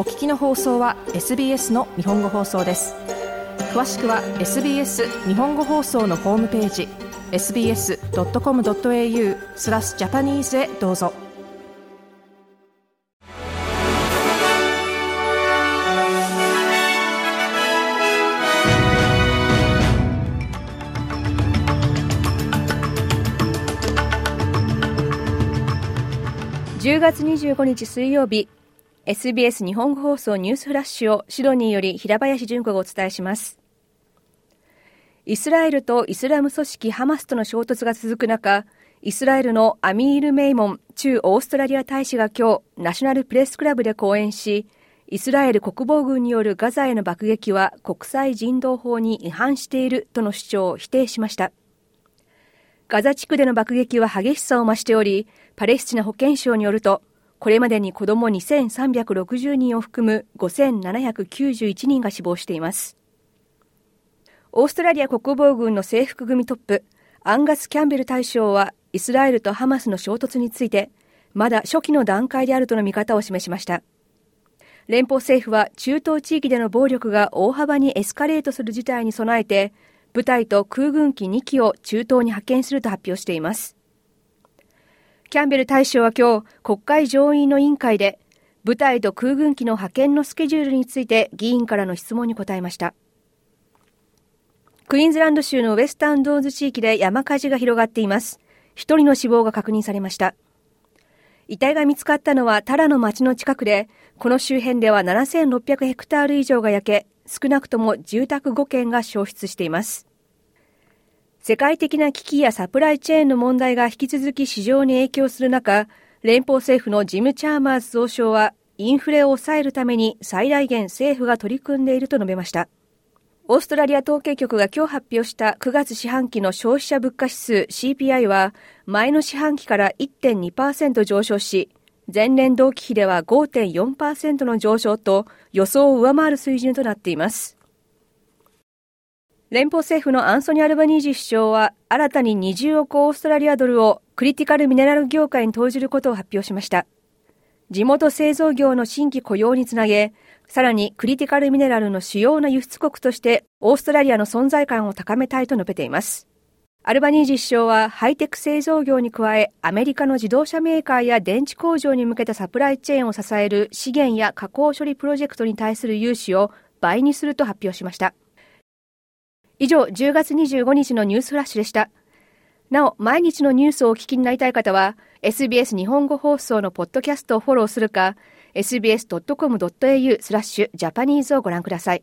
お聞きの放送は SBS の日本語放送です。詳しくは SBS 日本語放送のホームページ sbs.com.au スラスジャパニーズへどうぞ。10月25日水曜日 SBS 日本語放送ニュースフラッシュをシドニーより平林純子がお伝えします。イスラエルとイスラム組織ハマスとの衝突が続く中イスラエルのアミール・メイモン駐オーストラリア大使が今日ナショナルプレスクラブで講演しイスラエル国防軍によるガザへの爆撃は国際人道法に違反しているとの主張を否定しました。ガザ地区での爆撃は激しさを増しておりパレスチナ保健省によるとこれまでに子供2360人を含む5791人が死亡していますオーストラリア国防軍の制服組トップアンガス・キャンベル大将はイスラエルとハマスの衝突についてまだ初期の段階であるとの見方を示しました連邦政府は中東地域での暴力が大幅にエスカレートする事態に備えて部隊と空軍機2機を中東に派遣すると発表しています。キャンベル大将は今日、国会上院の委員会で、部隊と空軍機の派遣のスケジュールについて議員からの質問に答えました。クイーンズランド州のウェスタンドーズ地域で山火事が広がっています。一人の死亡が確認されました。遺体が見つかったのはタラの町の近くで、この周辺では7600ヘクタール以上が焼け、少なくとも住宅5軒が消失しています。世界的な危機やサプライチェーンの問題が引き続き市場に影響する中、連邦政府のジム・チャーマーズ増相は、インフレを抑えるために最大限政府が取り組んでいると述べました。オーストラリア統計局が今日発表した9月四半期の消費者物価指数 CPI は前の四半期から1.2%上昇し、前年同期比では5.4%の上昇と予想を上回る水準となっています。連邦政府のアンソニー・アルバニージ首相は新たに20億オーストラリアドルをクリティカルミネラル業界に投じることを発表しました。地元製造業の新規雇用につなげ、さらにクリティカルミネラルの主要な輸出国としてオーストラリアの存在感を高めたいと述べています。アルバニージ首相はハイテク製造業に加えアメリカの自動車メーカーや電池工場に向けたサプライチェーンを支える資源や加工処理プロジェクトに対する融資を倍にすると発表しました以上10月25日のニュースフラッシュでした。なお毎日のニュースをお聞きになりたい方は SBS 日本語放送のポッドキャストをフォローするか sbs.com.au スラッシュジャパニーズをご覧ください。